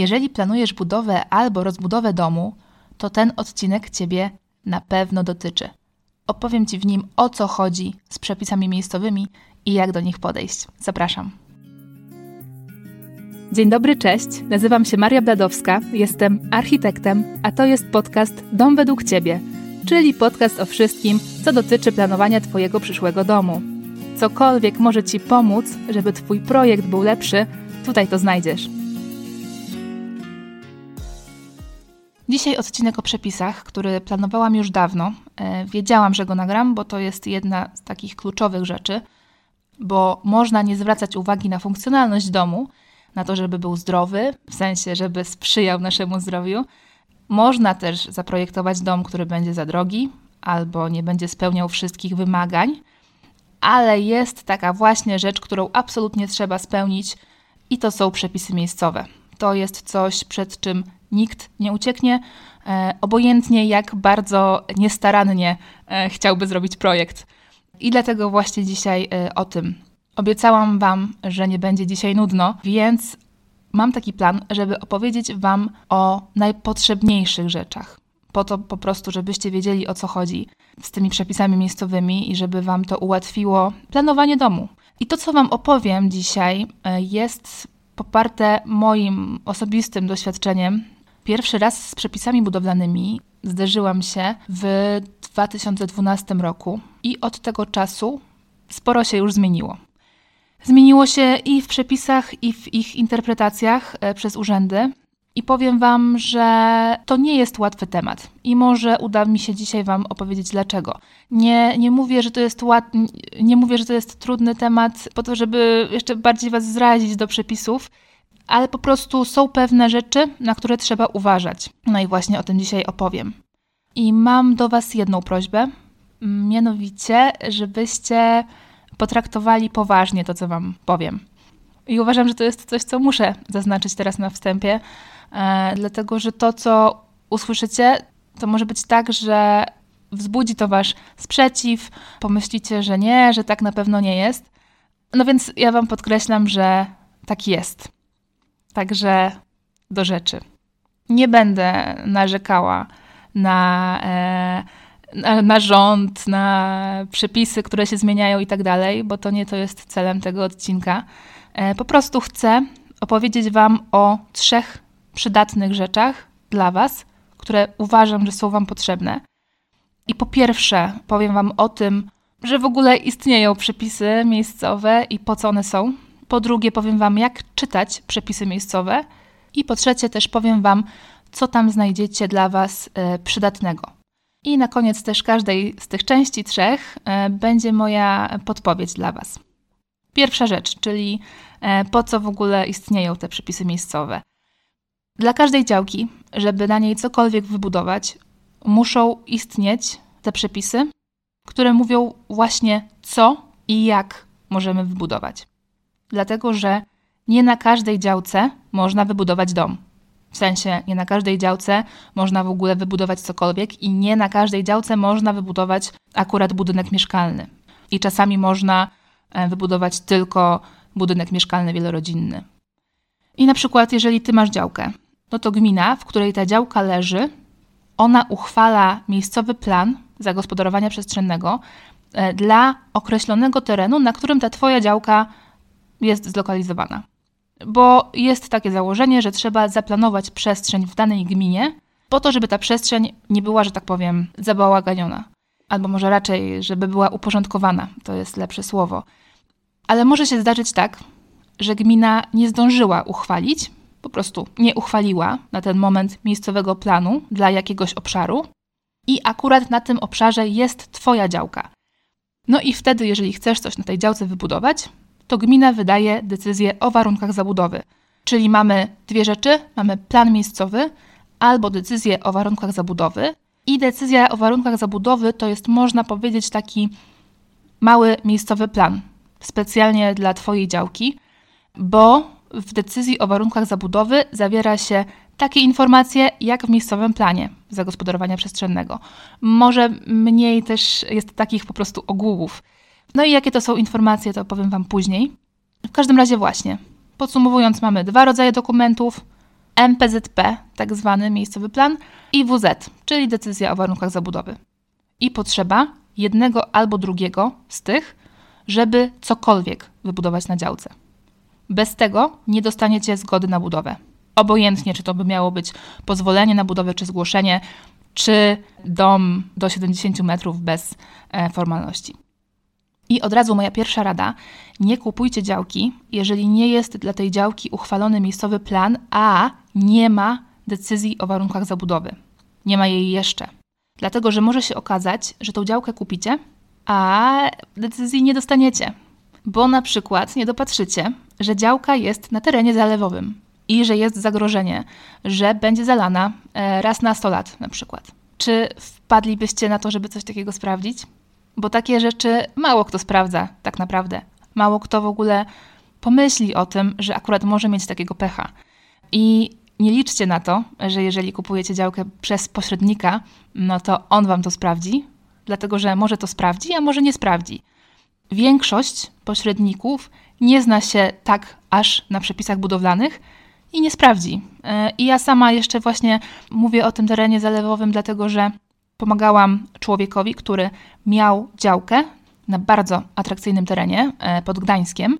Jeżeli planujesz budowę albo rozbudowę domu, to ten odcinek Ciebie na pewno dotyczy. Opowiem Ci w nim o co chodzi z przepisami miejscowymi i jak do nich podejść. Zapraszam. Dzień dobry, cześć. Nazywam się Maria Bladowska, jestem architektem, a to jest podcast Dom według Ciebie, czyli podcast o wszystkim, co dotyczy planowania Twojego przyszłego domu. Cokolwiek może Ci pomóc, żeby Twój projekt był lepszy, tutaj to znajdziesz. Dzisiaj odcinek o przepisach, który planowałam już dawno. E, wiedziałam, że go nagram, bo to jest jedna z takich kluczowych rzeczy, bo można nie zwracać uwagi na funkcjonalność domu, na to, żeby był zdrowy, w sensie, żeby sprzyjał naszemu zdrowiu. Można też zaprojektować dom, który będzie za drogi albo nie będzie spełniał wszystkich wymagań, ale jest taka właśnie rzecz, którą absolutnie trzeba spełnić, i to są przepisy miejscowe. To jest coś, przed czym nikt nie ucieknie, e, obojętnie jak bardzo niestarannie e, chciałby zrobić projekt. I dlatego właśnie dzisiaj e, o tym. Obiecałam Wam, że nie będzie dzisiaj nudno, więc mam taki plan, żeby opowiedzieć Wam o najpotrzebniejszych rzeczach. Po to po prostu, żebyście wiedzieli o co chodzi z tymi przepisami miejscowymi i żeby Wam to ułatwiło planowanie domu. I to, co Wam opowiem dzisiaj, jest poparte moim osobistym doświadczeniem Pierwszy raz z przepisami budowlanymi zderzyłam się w 2012 roku i od tego czasu sporo się już zmieniło. Zmieniło się i w przepisach, i w ich interpretacjach e, przez urzędy. I powiem Wam, że to nie jest łatwy temat i może uda mi się dzisiaj Wam opowiedzieć dlaczego. Nie, nie, mówię, że to jest łat... nie mówię, że to jest trudny temat po to, żeby jeszcze bardziej Was zrazić do przepisów, ale po prostu są pewne rzeczy, na które trzeba uważać. No i właśnie o tym dzisiaj opowiem. I mam do Was jedną prośbę, mianowicie, żebyście potraktowali poważnie to, co Wam powiem. I uważam, że to jest coś, co muszę zaznaczyć teraz na wstępie, e, dlatego że to, co usłyszycie, to może być tak, że wzbudzi to Wasz sprzeciw, pomyślicie, że nie, że tak na pewno nie jest. No więc ja Wam podkreślam, że tak jest. Także do rzeczy. Nie będę narzekała na, e, na, na, rząd, na przepisy, które się zmieniają i tak dalej, bo to nie to jest celem tego odcinka. E, po prostu chcę opowiedzieć Wam o trzech przydatnych rzeczach dla Was, które uważam, że są Wam potrzebne. I po pierwsze, powiem Wam o tym, że w ogóle istnieją przepisy miejscowe i po co one są. Po drugie, powiem Wam, jak czytać przepisy miejscowe. I po trzecie, też powiem Wam, co tam znajdziecie dla Was e, przydatnego. I na koniec też każdej z tych części trzech e, będzie moja podpowiedź dla Was. Pierwsza rzecz, czyli e, po co w ogóle istnieją te przepisy miejscowe. Dla każdej działki, żeby na niej cokolwiek wybudować, muszą istnieć te przepisy, które mówią właśnie co i jak możemy wybudować dlatego że nie na każdej działce można wybudować dom. W sensie, nie na każdej działce można w ogóle wybudować cokolwiek i nie na każdej działce można wybudować akurat budynek mieszkalny. I czasami można e, wybudować tylko budynek mieszkalny wielorodzinny. I na przykład, jeżeli ty masz działkę, no to gmina, w której ta działka leży, ona uchwala miejscowy plan zagospodarowania przestrzennego e, dla określonego terenu, na którym ta twoja działka jest zlokalizowana. Bo jest takie założenie, że trzeba zaplanować przestrzeń w danej gminie, po to, żeby ta przestrzeń nie była, że tak powiem, zabałaganiona. Albo może raczej, żeby była uporządkowana, to jest lepsze słowo. Ale może się zdarzyć tak, że gmina nie zdążyła uchwalić, po prostu nie uchwaliła na ten moment miejscowego planu dla jakiegoś obszaru i akurat na tym obszarze jest Twoja działka. No i wtedy, jeżeli chcesz coś na tej działce wybudować, to gmina wydaje decyzję o warunkach zabudowy. Czyli mamy dwie rzeczy: mamy plan miejscowy albo decyzję o warunkach zabudowy. I decyzja o warunkach zabudowy to jest, można powiedzieć, taki mały miejscowy plan, specjalnie dla Twojej działki, bo w decyzji o warunkach zabudowy zawiera się takie informacje jak w miejscowym planie zagospodarowania przestrzennego. Może mniej też jest takich po prostu ogółów. No i jakie to są informacje, to powiem Wam później. W każdym razie właśnie, podsumowując, mamy dwa rodzaje dokumentów. MPZP, tak zwany miejscowy plan, i WZ, czyli decyzja o warunkach zabudowy. I potrzeba jednego albo drugiego z tych, żeby cokolwiek wybudować na działce. Bez tego nie dostaniecie zgody na budowę. Obojętnie, czy to by miało być pozwolenie na budowę, czy zgłoszenie, czy dom do 70 metrów bez e, formalności. I od razu moja pierwsza rada: nie kupujcie działki, jeżeli nie jest dla tej działki uchwalony miejscowy plan, a nie ma decyzji o warunkach zabudowy. Nie ma jej jeszcze. Dlatego, że może się okazać, że tą działkę kupicie, a decyzji nie dostaniecie. Bo na przykład nie dopatrzycie, że działka jest na terenie zalewowym i że jest zagrożenie, że będzie zalana e, raz na 100 lat na przykład. Czy wpadlibyście na to, żeby coś takiego sprawdzić? Bo takie rzeczy mało kto sprawdza tak naprawdę. Mało kto w ogóle pomyśli o tym, że akurat może mieć takiego pecha. I nie liczcie na to, że jeżeli kupujecie działkę przez pośrednika, no to on wam to sprawdzi, dlatego że może to sprawdzi, a może nie sprawdzi. Większość pośredników nie zna się tak aż na przepisach budowlanych i nie sprawdzi. E, I ja sama jeszcze właśnie mówię o tym terenie zalewowym, dlatego że pomagałam człowiekowi, który miał działkę na bardzo atrakcyjnym terenie e, pod Gdańskiem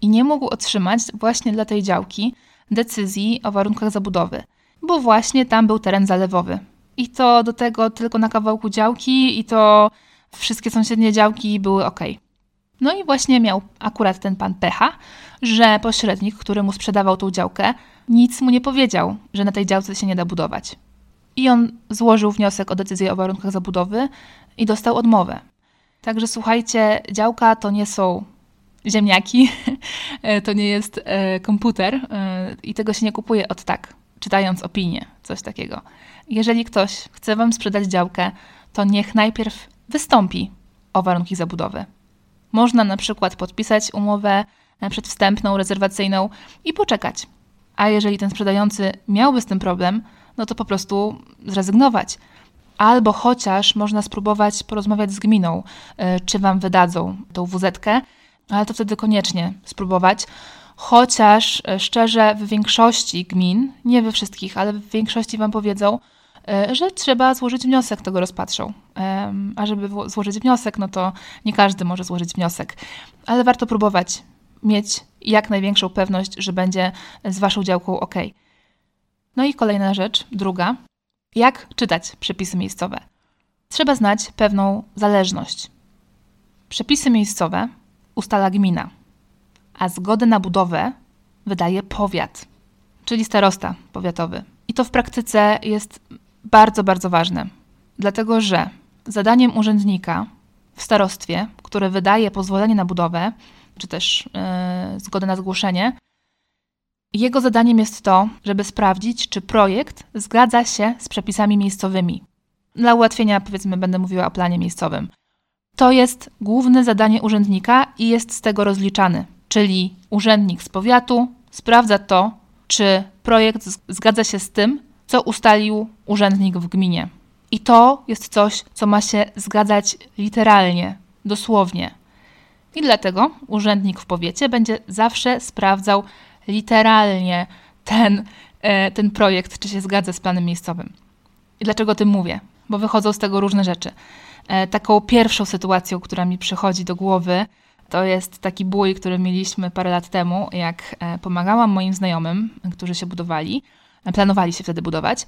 i nie mógł otrzymać właśnie dla tej działki decyzji o warunkach zabudowy, bo właśnie tam był teren zalewowy. I to do tego tylko na kawałku działki, i to wszystkie sąsiednie działki były ok. No i właśnie miał akurat ten pan pecha, że pośrednik, który mu sprzedawał tą działkę, nic mu nie powiedział, że na tej działce się nie da budować. I on złożył wniosek o decyzję o warunkach zabudowy i dostał odmowę. Także słuchajcie, działka to nie są ziemniaki, to nie jest e, komputer e, i tego się nie kupuje od tak, czytając opinię, coś takiego. Jeżeli ktoś chce Wam sprzedać działkę, to niech najpierw wystąpi o warunki zabudowy. Można na przykład podpisać umowę e, przedwstępną, rezerwacyjną i poczekać. A jeżeli ten sprzedający miałby z tym problem, no to po prostu zrezygnować. Albo chociaż można spróbować porozmawiać z gminą, e, czy wam wydadzą tą wuzetkę, ale to wtedy koniecznie spróbować. Chociaż e, szczerze, w większości gmin, nie we wszystkich, ale w większości wam powiedzą, E, że trzeba złożyć wniosek, to go rozpatrzą. A żeby złożyć wniosek, no to nie każdy może złożyć wniosek, ale warto próbować mieć jak największą pewność, że będzie z Waszą działką ok. No i kolejna rzecz, druga. Jak czytać przepisy miejscowe? Trzeba znać pewną zależność. Przepisy miejscowe ustala gmina, a zgodę na budowę wydaje powiat, czyli starosta powiatowy. I to w praktyce jest bardzo, bardzo ważne, dlatego że zadaniem urzędnika w starostwie, który wydaje pozwolenie na budowę, czy też yy, zgodę na zgłoszenie, jego zadaniem jest to, żeby sprawdzić, czy projekt zgadza się z przepisami miejscowymi. Dla ułatwienia, powiedzmy, będę mówiła o planie miejscowym. To jest główne zadanie urzędnika i jest z tego rozliczany, czyli urzędnik z powiatu sprawdza to, czy projekt zgadza się z tym, co ustalił urzędnik w gminie. I to jest coś, co ma się zgadzać literalnie, dosłownie. I dlatego urzędnik w powiecie będzie zawsze sprawdzał literalnie ten, e, ten projekt, czy się zgadza z planem miejscowym. I dlaczego o tym mówię? Bo wychodzą z tego różne rzeczy. E, taką pierwszą sytuacją, która mi przychodzi do głowy, to jest taki bój, który mieliśmy parę lat temu, jak e, pomagałam moim znajomym, którzy się budowali planowali się wtedy budować.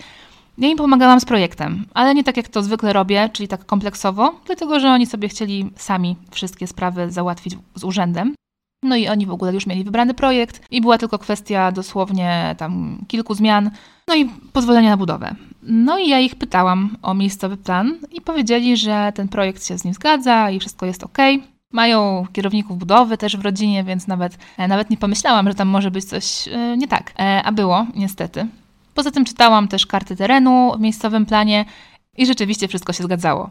Ja im pomagałam z projektem, ale nie tak jak to zwykle robię, czyli tak kompleksowo, dlatego że oni sobie chcieli sami wszystkie sprawy załatwić z urzędem. No i oni w ogóle już mieli wybrany projekt i była tylko kwestia dosłownie tam kilku zmian, no i pozwolenia na budowę. No i ja ich pytałam o miejscowy plan i powiedzieli, że ten projekt się z nim zgadza i wszystko jest ok. Mają kierowników budowy też w rodzinie, więc nawet, nawet nie pomyślałam, że tam może być coś e, nie tak. E, a było, niestety. Poza tym czytałam też karty terenu w miejscowym planie i rzeczywiście wszystko się zgadzało.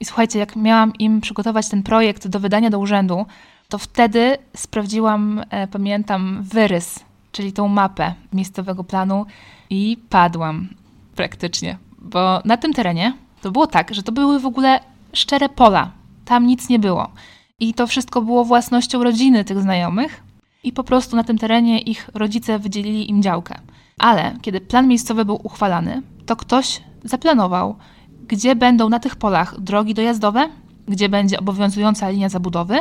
I słuchajcie, jak miałam im przygotować ten projekt do wydania do urzędu, to wtedy sprawdziłam, e, pamiętam, wyrys, czyli tą mapę miejscowego planu i padłam praktycznie. Bo na tym terenie to było tak, że to były w ogóle szczere pola. Tam nic nie było. I to wszystko było własnością rodziny tych znajomych. I po prostu na tym terenie ich rodzice wydzielili im działkę. Ale kiedy plan miejscowy był uchwalany, to ktoś zaplanował, gdzie będą na tych polach drogi dojazdowe, gdzie będzie obowiązująca linia zabudowy.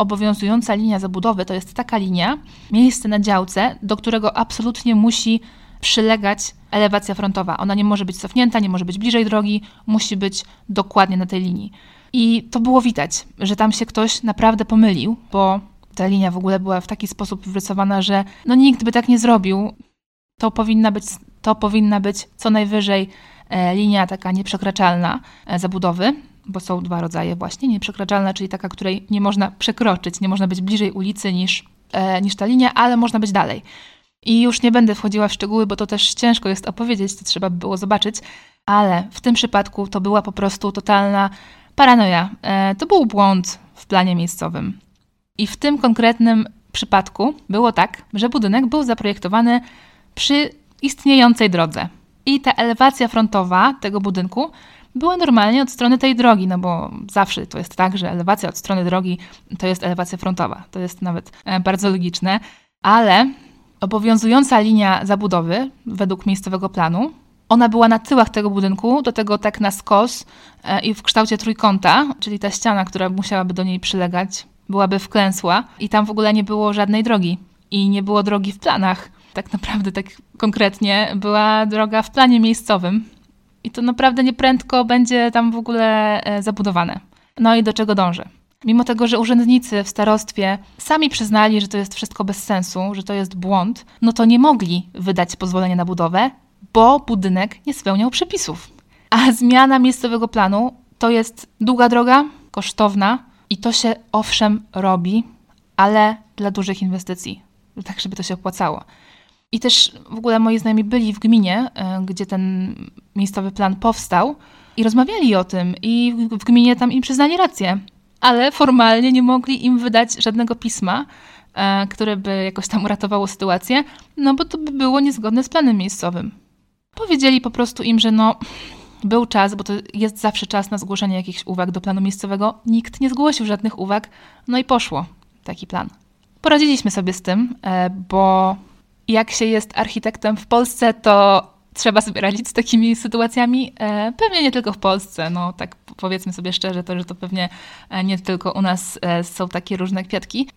Obowiązująca linia zabudowy to jest taka linia, miejsce na działce, do którego absolutnie musi przylegać elewacja frontowa. Ona nie może być cofnięta, nie może być bliżej drogi, musi być dokładnie na tej linii. I to było widać, że tam się ktoś naprawdę pomylił, bo ta linia w ogóle była w taki sposób wyrysowana, że no nikt by tak nie zrobił. To powinna być, to powinna być co najwyżej e, linia taka nieprzekraczalna e, zabudowy, bo są dwa rodzaje właśnie. Nieprzekraczalna, czyli taka, której nie można przekroczyć, nie można być bliżej ulicy niż, e, niż ta linia, ale można być dalej. I już nie będę wchodziła w szczegóły, bo to też ciężko jest opowiedzieć, to trzeba by było zobaczyć, ale w tym przypadku to była po prostu totalna paranoja. E, to był błąd w planie miejscowym. I w tym konkretnym przypadku było tak, że budynek był zaprojektowany przy istniejącej drodze. I ta elewacja frontowa tego budynku była normalnie od strony tej drogi, no bo zawsze to jest tak, że elewacja od strony drogi to jest elewacja frontowa. To jest nawet e, bardzo logiczne, ale obowiązująca linia zabudowy według miejscowego planu ona była na tyłach tego budynku, do tego tak na skos e, i w kształcie trójkąta, czyli ta ściana, która musiałaby do niej przylegać, byłaby wklęsła i tam w ogóle nie było żadnej drogi. I nie było drogi w planach. Tak naprawdę, tak konkretnie, była droga w planie miejscowym. I to naprawdę nieprędko będzie tam w ogóle e, zabudowane. No i do czego dążę? Mimo tego, że urzędnicy w starostwie sami przyznali, że to jest wszystko bez sensu, że to jest błąd, no to nie mogli wydać pozwolenia na budowę, bo budynek nie spełniał przepisów. A zmiana miejscowego planu to jest długa droga, kosztowna i to się owszem robi, ale dla dużych inwestycji, tak żeby to się opłacało. I też w ogóle moi znajomi byli w gminie, e, gdzie ten miejscowy plan powstał i rozmawiali o tym i w gminie tam im przyznali rację, ale formalnie nie mogli im wydać żadnego pisma, e, które by jakoś tam uratowało sytuację, no bo to by było niezgodne z planem miejscowym. Powiedzieli po prostu im, że no, był czas, bo to jest zawsze czas na zgłoszenie jakichś uwag do planu miejscowego. Nikt nie zgłosił żadnych uwag, no i poszło taki plan. Poradziliśmy sobie z tym, e, bo jak się jest architektem w Polsce, to trzeba sobie radzić z takimi sytuacjami. E, pewnie nie tylko w Polsce, no tak powiedzmy sobie szczerze, to, że to pewnie e, nie tylko u nas są takie różne kwiatki.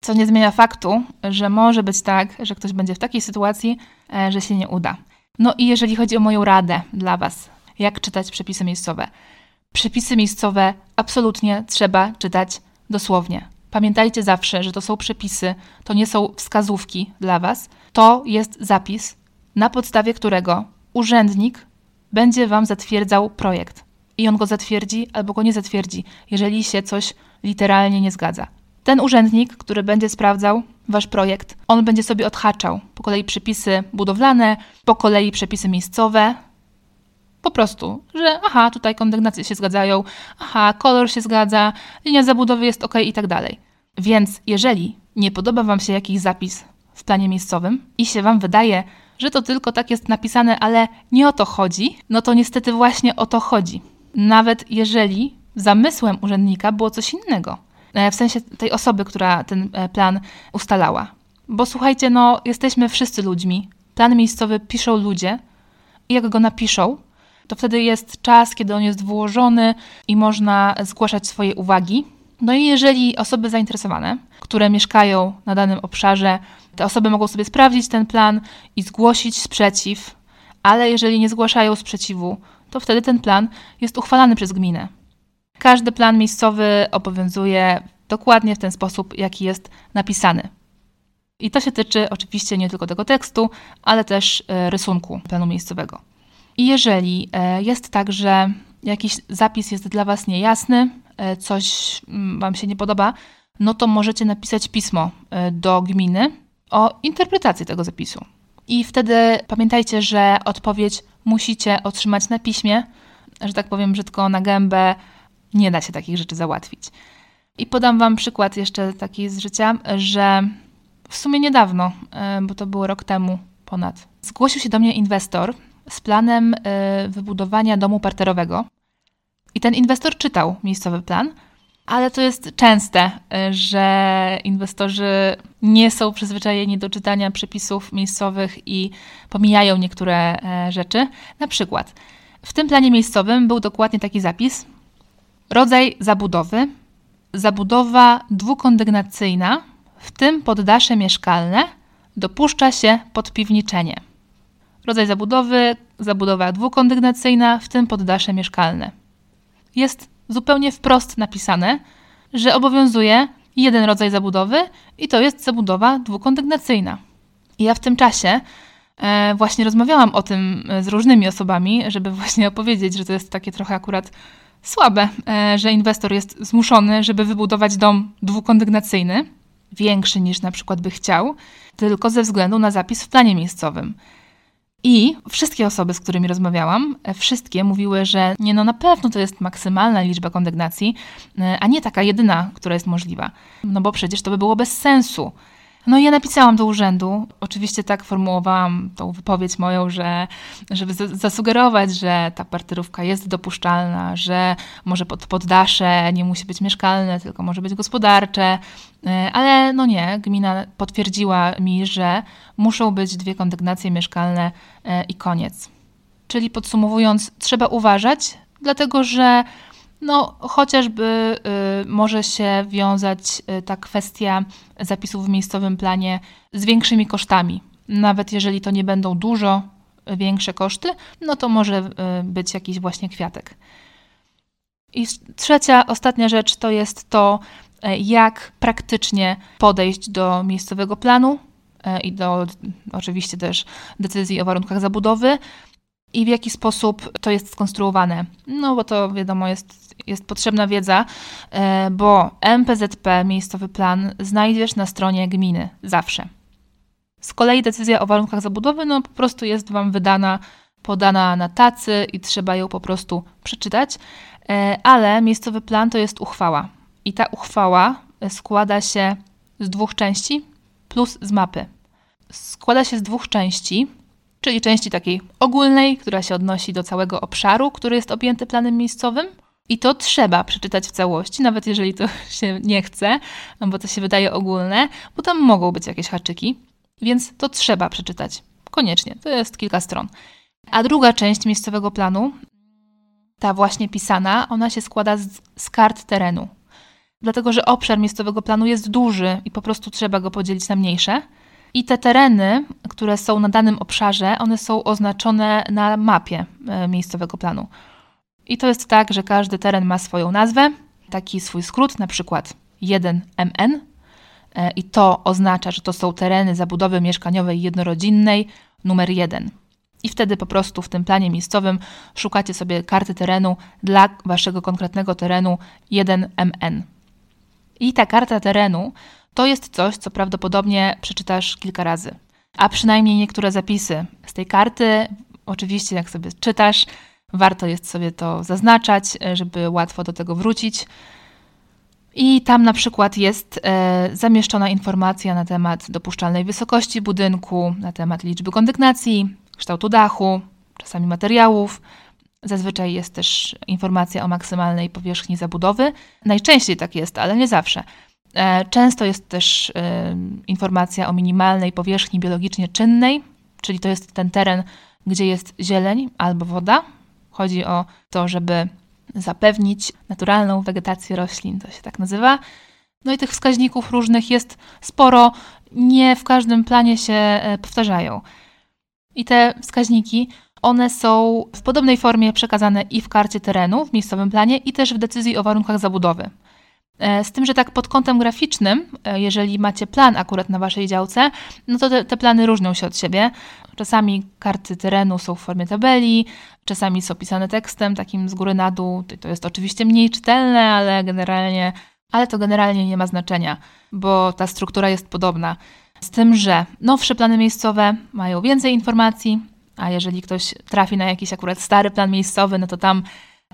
Co nie zmienia faktu, że może być tak, że ktoś będzie w takiej sytuacji, że się nie uda. No i jeżeli chodzi o moją radę dla Was, jak czytać przepisy miejscowe. Przepisy miejscowe absolutnie trzeba czytać dosłownie. Pamiętajcie zawsze, że to są przepisy, to nie są wskazówki dla Was, to jest zapis, na podstawie którego urzędnik będzie Wam zatwierdzał projekt. I on go zatwierdzi albo go nie zatwierdzi, jeżeli się coś literalnie nie zgadza. Ten urzędnik, który będzie sprawdzał wasz projekt, on będzie sobie odhaczał po kolei przepisy budowlane, po kolei przepisy miejscowe. Po prostu, że aha, tutaj kondygnacje się zgadzają, aha, kolor się zgadza, linia zabudowy jest ok i tak dalej. Więc jeżeli nie podoba wam się jakiś zapis w planie miejscowym i się wam wydaje, że to tylko tak jest napisane, ale nie o to chodzi, no to niestety właśnie o to chodzi. Nawet jeżeli zamysłem urzędnika było coś innego. E, w sensie tej osoby, która ten e, plan ustalała. Bo słuchajcie, no, jesteśmy wszyscy ludźmi. Plan miejscowy piszą ludzie i jak go napiszą, to wtedy jest czas, kiedy on jest włożony i można zgłaszać swoje uwagi. No i jeżeli osoby zainteresowane, które mieszkają na danym obszarze, te osoby mogą sobie sprawdzić ten plan i zgłosić sprzeciw, ale jeżeli nie zgłaszają sprzeciwu, to wtedy ten plan jest uchwalany przez gminę. Każdy plan miejscowy obowiązuje dokładnie w ten sposób, jaki jest napisany. I to się tyczy oczywiście nie tylko tego tekstu, ale też e, rysunku planu miejscowego. I jeżeli e, jest tak, że jakiś zapis jest dla Was niejasny, e, coś mm, Wam się nie podoba, no to możecie napisać pismo do gminy o interpretacji tego zapisu. I wtedy pamiętajcie, że odpowiedź musicie otrzymać na piśmie, że tak powiem brzydko na gębę, nie da się takich rzeczy załatwić. I podam Wam przykład jeszcze taki z życia, że w sumie niedawno, e, bo to było rok temu ponad, zgłosił się do mnie inwestor z planem e, wybudowania domu parterowego. I ten inwestor czytał miejscowy plan, ale to jest częste, że inwestorzy nie są przyzwyczajeni do czytania przepisów miejscowych i pomijają niektóre e, rzeczy. Na przykład w tym planie miejscowym był dokładnie taki zapis: rodzaj zabudowy, zabudowa dwukondygnacyjna, w tym poddasze mieszkalne, dopuszcza się podpiwniczenie. Rodzaj zabudowy, zabudowa dwukondygnacyjna, w tym poddasze mieszkalne. Jest zupełnie wprost napisane, że obowiązuje jeden rodzaj zabudowy i to jest zabudowa dwukondygnacyjna. I ja w tym czasie e, właśnie rozmawiałam o tym z różnymi osobami, żeby właśnie opowiedzieć, że to jest takie trochę akurat słabe, e, że inwestor jest zmuszony, żeby wybudować dom dwukondygnacyjny, większy niż na przykład by chciał, tylko ze względu na zapis w planie miejscowym. I wszystkie osoby, z którymi rozmawiałam, e, wszystkie mówiły, że nie no na pewno to jest maksymalna liczba kondygnacji, e, a nie taka jedyna, która jest możliwa. No bo przecież to by było bez sensu. No i ja napisałam do urzędu. Oczywiście tak formułowałam tą wypowiedź moją, że, żeby zasugerować, że ta partyrówka jest dopuszczalna, że może pod poddasze nie musi być mieszkalne, tylko może być gospodarcze. E, ale no nie, gmina potwierdziła mi, że muszą być dwie kondygnacje mieszkalne e, i koniec. Czyli podsumowując, trzeba uważać, dlatego że no, chociażby y, może się wiązać y, ta kwestia zapisów w miejscowym planie z większymi kosztami. Nawet jeżeli to nie będą dużo większe koszty, no to może y, być jakiś właśnie kwiatek. I trzecia, ostatnia rzecz to jest to, y, jak praktycznie podejść do miejscowego planu y, i do oczywiście też decyzji o warunkach zabudowy i w jaki sposób to jest skonstruowane. No bo to wiadomo jest jest potrzebna wiedza, e, bo MPZP, miejscowy plan, znajdziesz na stronie gminy zawsze. Z kolei decyzja o warunkach zabudowy, no po prostu jest Wam wydana, podana na tacy i trzeba ją po prostu przeczytać, e, ale miejscowy plan to jest uchwała. I ta uchwała składa się z dwóch części plus z mapy. Składa się z dwóch części, czyli części takiej ogólnej, która się odnosi do całego obszaru, który jest objęty planem miejscowym, i to trzeba przeczytać w całości, nawet jeżeli to się nie chce, no bo to się wydaje ogólne, bo tam mogą być jakieś haczyki, więc to trzeba przeczytać. Koniecznie, to jest kilka stron. A druga część miejscowego planu, ta właśnie pisana, ona się składa z, z kart terenu. Dlatego, że obszar miejscowego planu jest duży i po prostu trzeba go podzielić na mniejsze. I te tereny, które są na danym obszarze, one są oznaczone na mapie e, miejscowego planu. I to jest tak, że każdy teren ma swoją nazwę, taki swój skrót, na przykład 1MN. E, I to oznacza, że to są tereny zabudowy mieszkaniowej jednorodzinnej numer 1. I wtedy po prostu w tym planie miejscowym szukacie sobie karty terenu dla waszego konkretnego terenu 1MN. I ta karta terenu to jest coś, co prawdopodobnie przeczytasz kilka razy. A przynajmniej niektóre zapisy z tej karty, oczywiście, jak sobie czytasz, Warto jest sobie to zaznaczać, żeby łatwo do tego wrócić. I tam na przykład jest e, zamieszczona informacja na temat dopuszczalnej wysokości budynku, na temat liczby kondygnacji, kształtu dachu, czasami materiałów. Zazwyczaj jest też informacja o maksymalnej powierzchni zabudowy. Najczęściej tak jest, ale nie zawsze. E, często jest też e, informacja o minimalnej powierzchni biologicznie czynnej, czyli to jest ten teren, gdzie jest zieleń albo woda, Chodzi o to, żeby zapewnić naturalną wegetację roślin, to się tak nazywa. No i tych wskaźników różnych jest sporo, nie w każdym planie się e, powtarzają. I te wskaźniki, one są w podobnej formie przekazane i w karcie terenu, w miejscowym planie, i też w decyzji o warunkach zabudowy. E, z tym, że tak pod kątem graficznym, e, jeżeli macie plan akurat na waszej działce, no to te, te, plany różnią się od siebie. Czasami karty terenu są w formie tabeli, czasami są pisane tekstem takim z góry na dół. To jest oczywiście mniej czytelne, ale generalnie, ale to generalnie nie ma znaczenia, bo ta struktura jest podobna. Z tym, że nowsze plany miejscowe mają więcej informacji, a jeżeli ktoś trafi na jakiś akurat stary plan miejscowy, no to tam,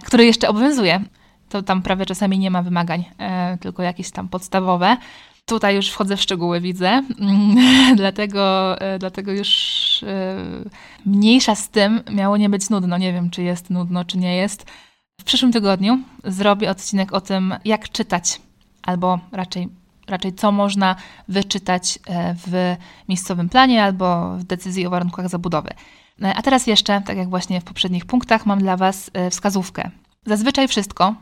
który jeszcze obowiązuje, to tam prawie czasami nie ma wymagań, e, tylko jakieś tam podstawowe. Tutaj już wchodzę w szczegóły, widzę, dlatego, e, dlatego już e, mniejsza z tym miało nie być nudno. Nie wiem, czy jest nudno, czy nie jest. W przyszłym tygodniu zrobię odcinek o tym, jak czytać, albo raczej, raczej co można wyczytać e, w miejscowym planie albo w decyzji o warunkach zabudowy. E, a teraz jeszcze, tak jak właśnie w poprzednich punktach, mam dla Was e, wskazówkę. Zazwyczaj wszystko,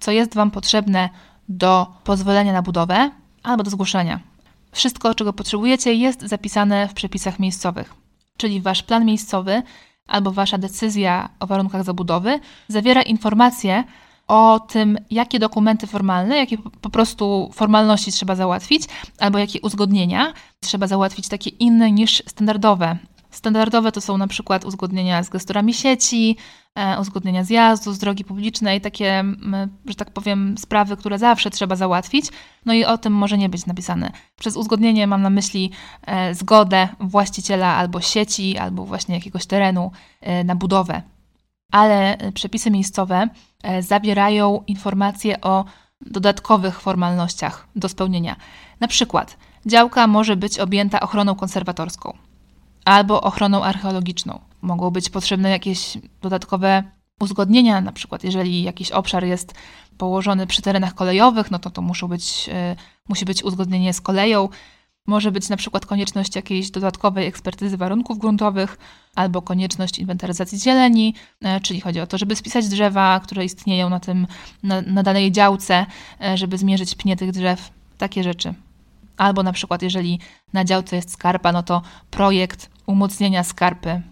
co jest Wam potrzebne do pozwolenia na budowę albo do zgłoszenia, wszystko, czego potrzebujecie, jest zapisane w przepisach miejscowych. Czyli Wasz plan miejscowy albo Wasza decyzja o warunkach zabudowy zawiera informacje o tym, jakie dokumenty formalne, jakie po prostu formalności trzeba załatwić, albo jakie uzgodnienia trzeba załatwić, takie inne niż standardowe Standardowe to są na przykład uzgodnienia z gestorami sieci, e, uzgodnienia zjazdu z drogi publicznej, takie, że tak powiem, sprawy, które zawsze trzeba załatwić. No i o tym może nie być napisane. Przez uzgodnienie mam na myśli e, zgodę właściciela albo sieci, albo właśnie jakiegoś terenu e, na budowę. Ale przepisy miejscowe zawierają informacje o dodatkowych formalnościach do spełnienia. Na przykład działka może być objęta ochroną konserwatorską albo ochroną archeologiczną. Mogą być potrzebne jakieś dodatkowe uzgodnienia, na przykład jeżeli jakiś obszar jest położony przy terenach kolejowych, no to to muszą być, y, musi być uzgodnienie z koleją. Może być na przykład konieczność jakiejś dodatkowej ekspertyzy warunków gruntowych albo konieczność inwentaryzacji zieleni, y, czyli chodzi o to, żeby spisać drzewa, które istnieją na, tym, na, na danej działce, y, żeby zmierzyć pnie tych drzew, takie rzeczy. Albo na przykład, jeżeli na działce jest skarpa, no to projekt umocnienia skarpy.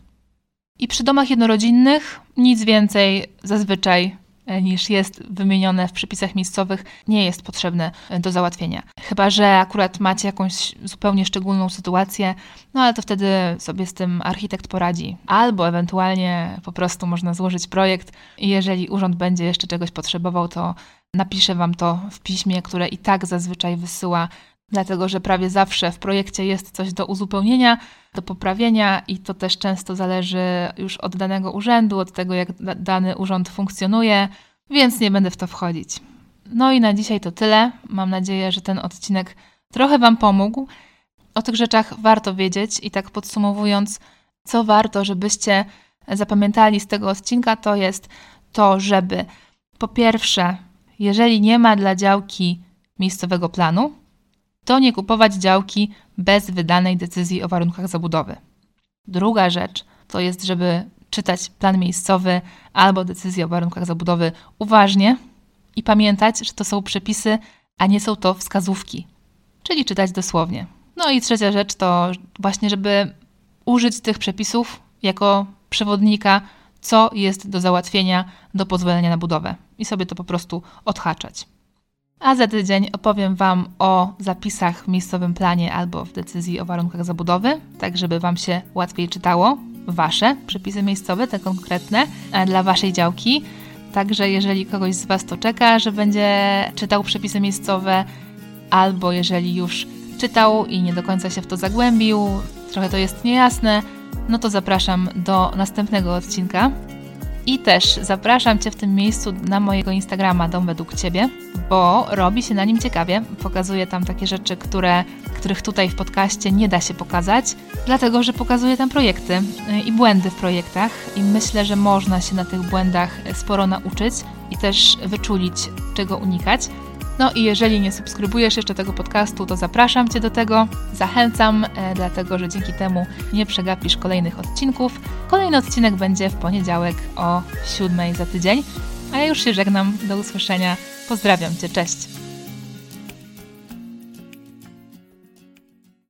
I przy domach jednorodzinnych nic więcej zazwyczaj e, niż jest wymienione w przepisach miejscowych, nie jest potrzebne e, do załatwienia. Chyba, że akurat macie jakąś zupełnie szczególną sytuację, no ale to wtedy sobie z tym architekt poradzi. Albo ewentualnie po prostu można złożyć projekt i jeżeli urząd będzie jeszcze czegoś potrzebował, to napiszę Wam to w piśmie, które i tak zazwyczaj wysyła dlatego że prawie zawsze w projekcie jest coś do uzupełnienia, do poprawienia i to też często zależy już od danego urzędu, od tego, jak dany urząd funkcjonuje, więc nie będę w to wchodzić. No i na dzisiaj to tyle. Mam nadzieję, że ten odcinek trochę Wam pomógł. O tych rzeczach warto wiedzieć i tak podsumowując, co warto, żebyście zapamiętali z tego odcinka, to jest to, żeby po pierwsze, jeżeli nie ma dla działki miejscowego planu, to nie kupować działki bez wydanej decyzji o warunkach zabudowy. Druga rzecz to jest, żeby czytać plan miejscowy albo decyzję o warunkach zabudowy uważnie i pamiętać, że to są przepisy, a nie są to wskazówki, czyli czytać dosłownie. No i trzecia rzecz to właśnie, żeby użyć tych przepisów jako przewodnika, co jest do załatwienia do pozwolenia na budowę i sobie to po prostu odhaczać. A za tydzień opowiem Wam o zapisach w miejscowym planie albo w decyzji o warunkach zabudowy, tak żeby Wam się łatwiej czytało Wasze przepisy miejscowe, te konkretne, e, dla Waszej działki. Także jeżeli kogoś z Was to czeka, że będzie czytał przepisy miejscowe, albo jeżeli już czytał i nie do końca się w to zagłębił, trochę to jest niejasne, no to zapraszam do następnego odcinka. I też zapraszam Cię w tym miejscu na mojego Instagrama Dom Według Ciebie, bo robi się na nim ciekawie. Pokazuję tam takie rzeczy, które, których tutaj w podcaście nie da się pokazać, dlatego że pokazuję tam projekty y, i błędy w projektach i myślę, że można się na tych błędach sporo nauczyć i też wyczulić, czego unikać. No i jeżeli nie subskrybujesz jeszcze tego podcastu, to zapraszam Cię do tego, zachęcam, e, dlatego że dzięki temu nie przegapisz kolejnych odcinków. Kolejny odcinek będzie w poniedziałek o 7 za tydzień, a ja już się żegnam. Do usłyszenia. Pozdrawiam Cię, cześć.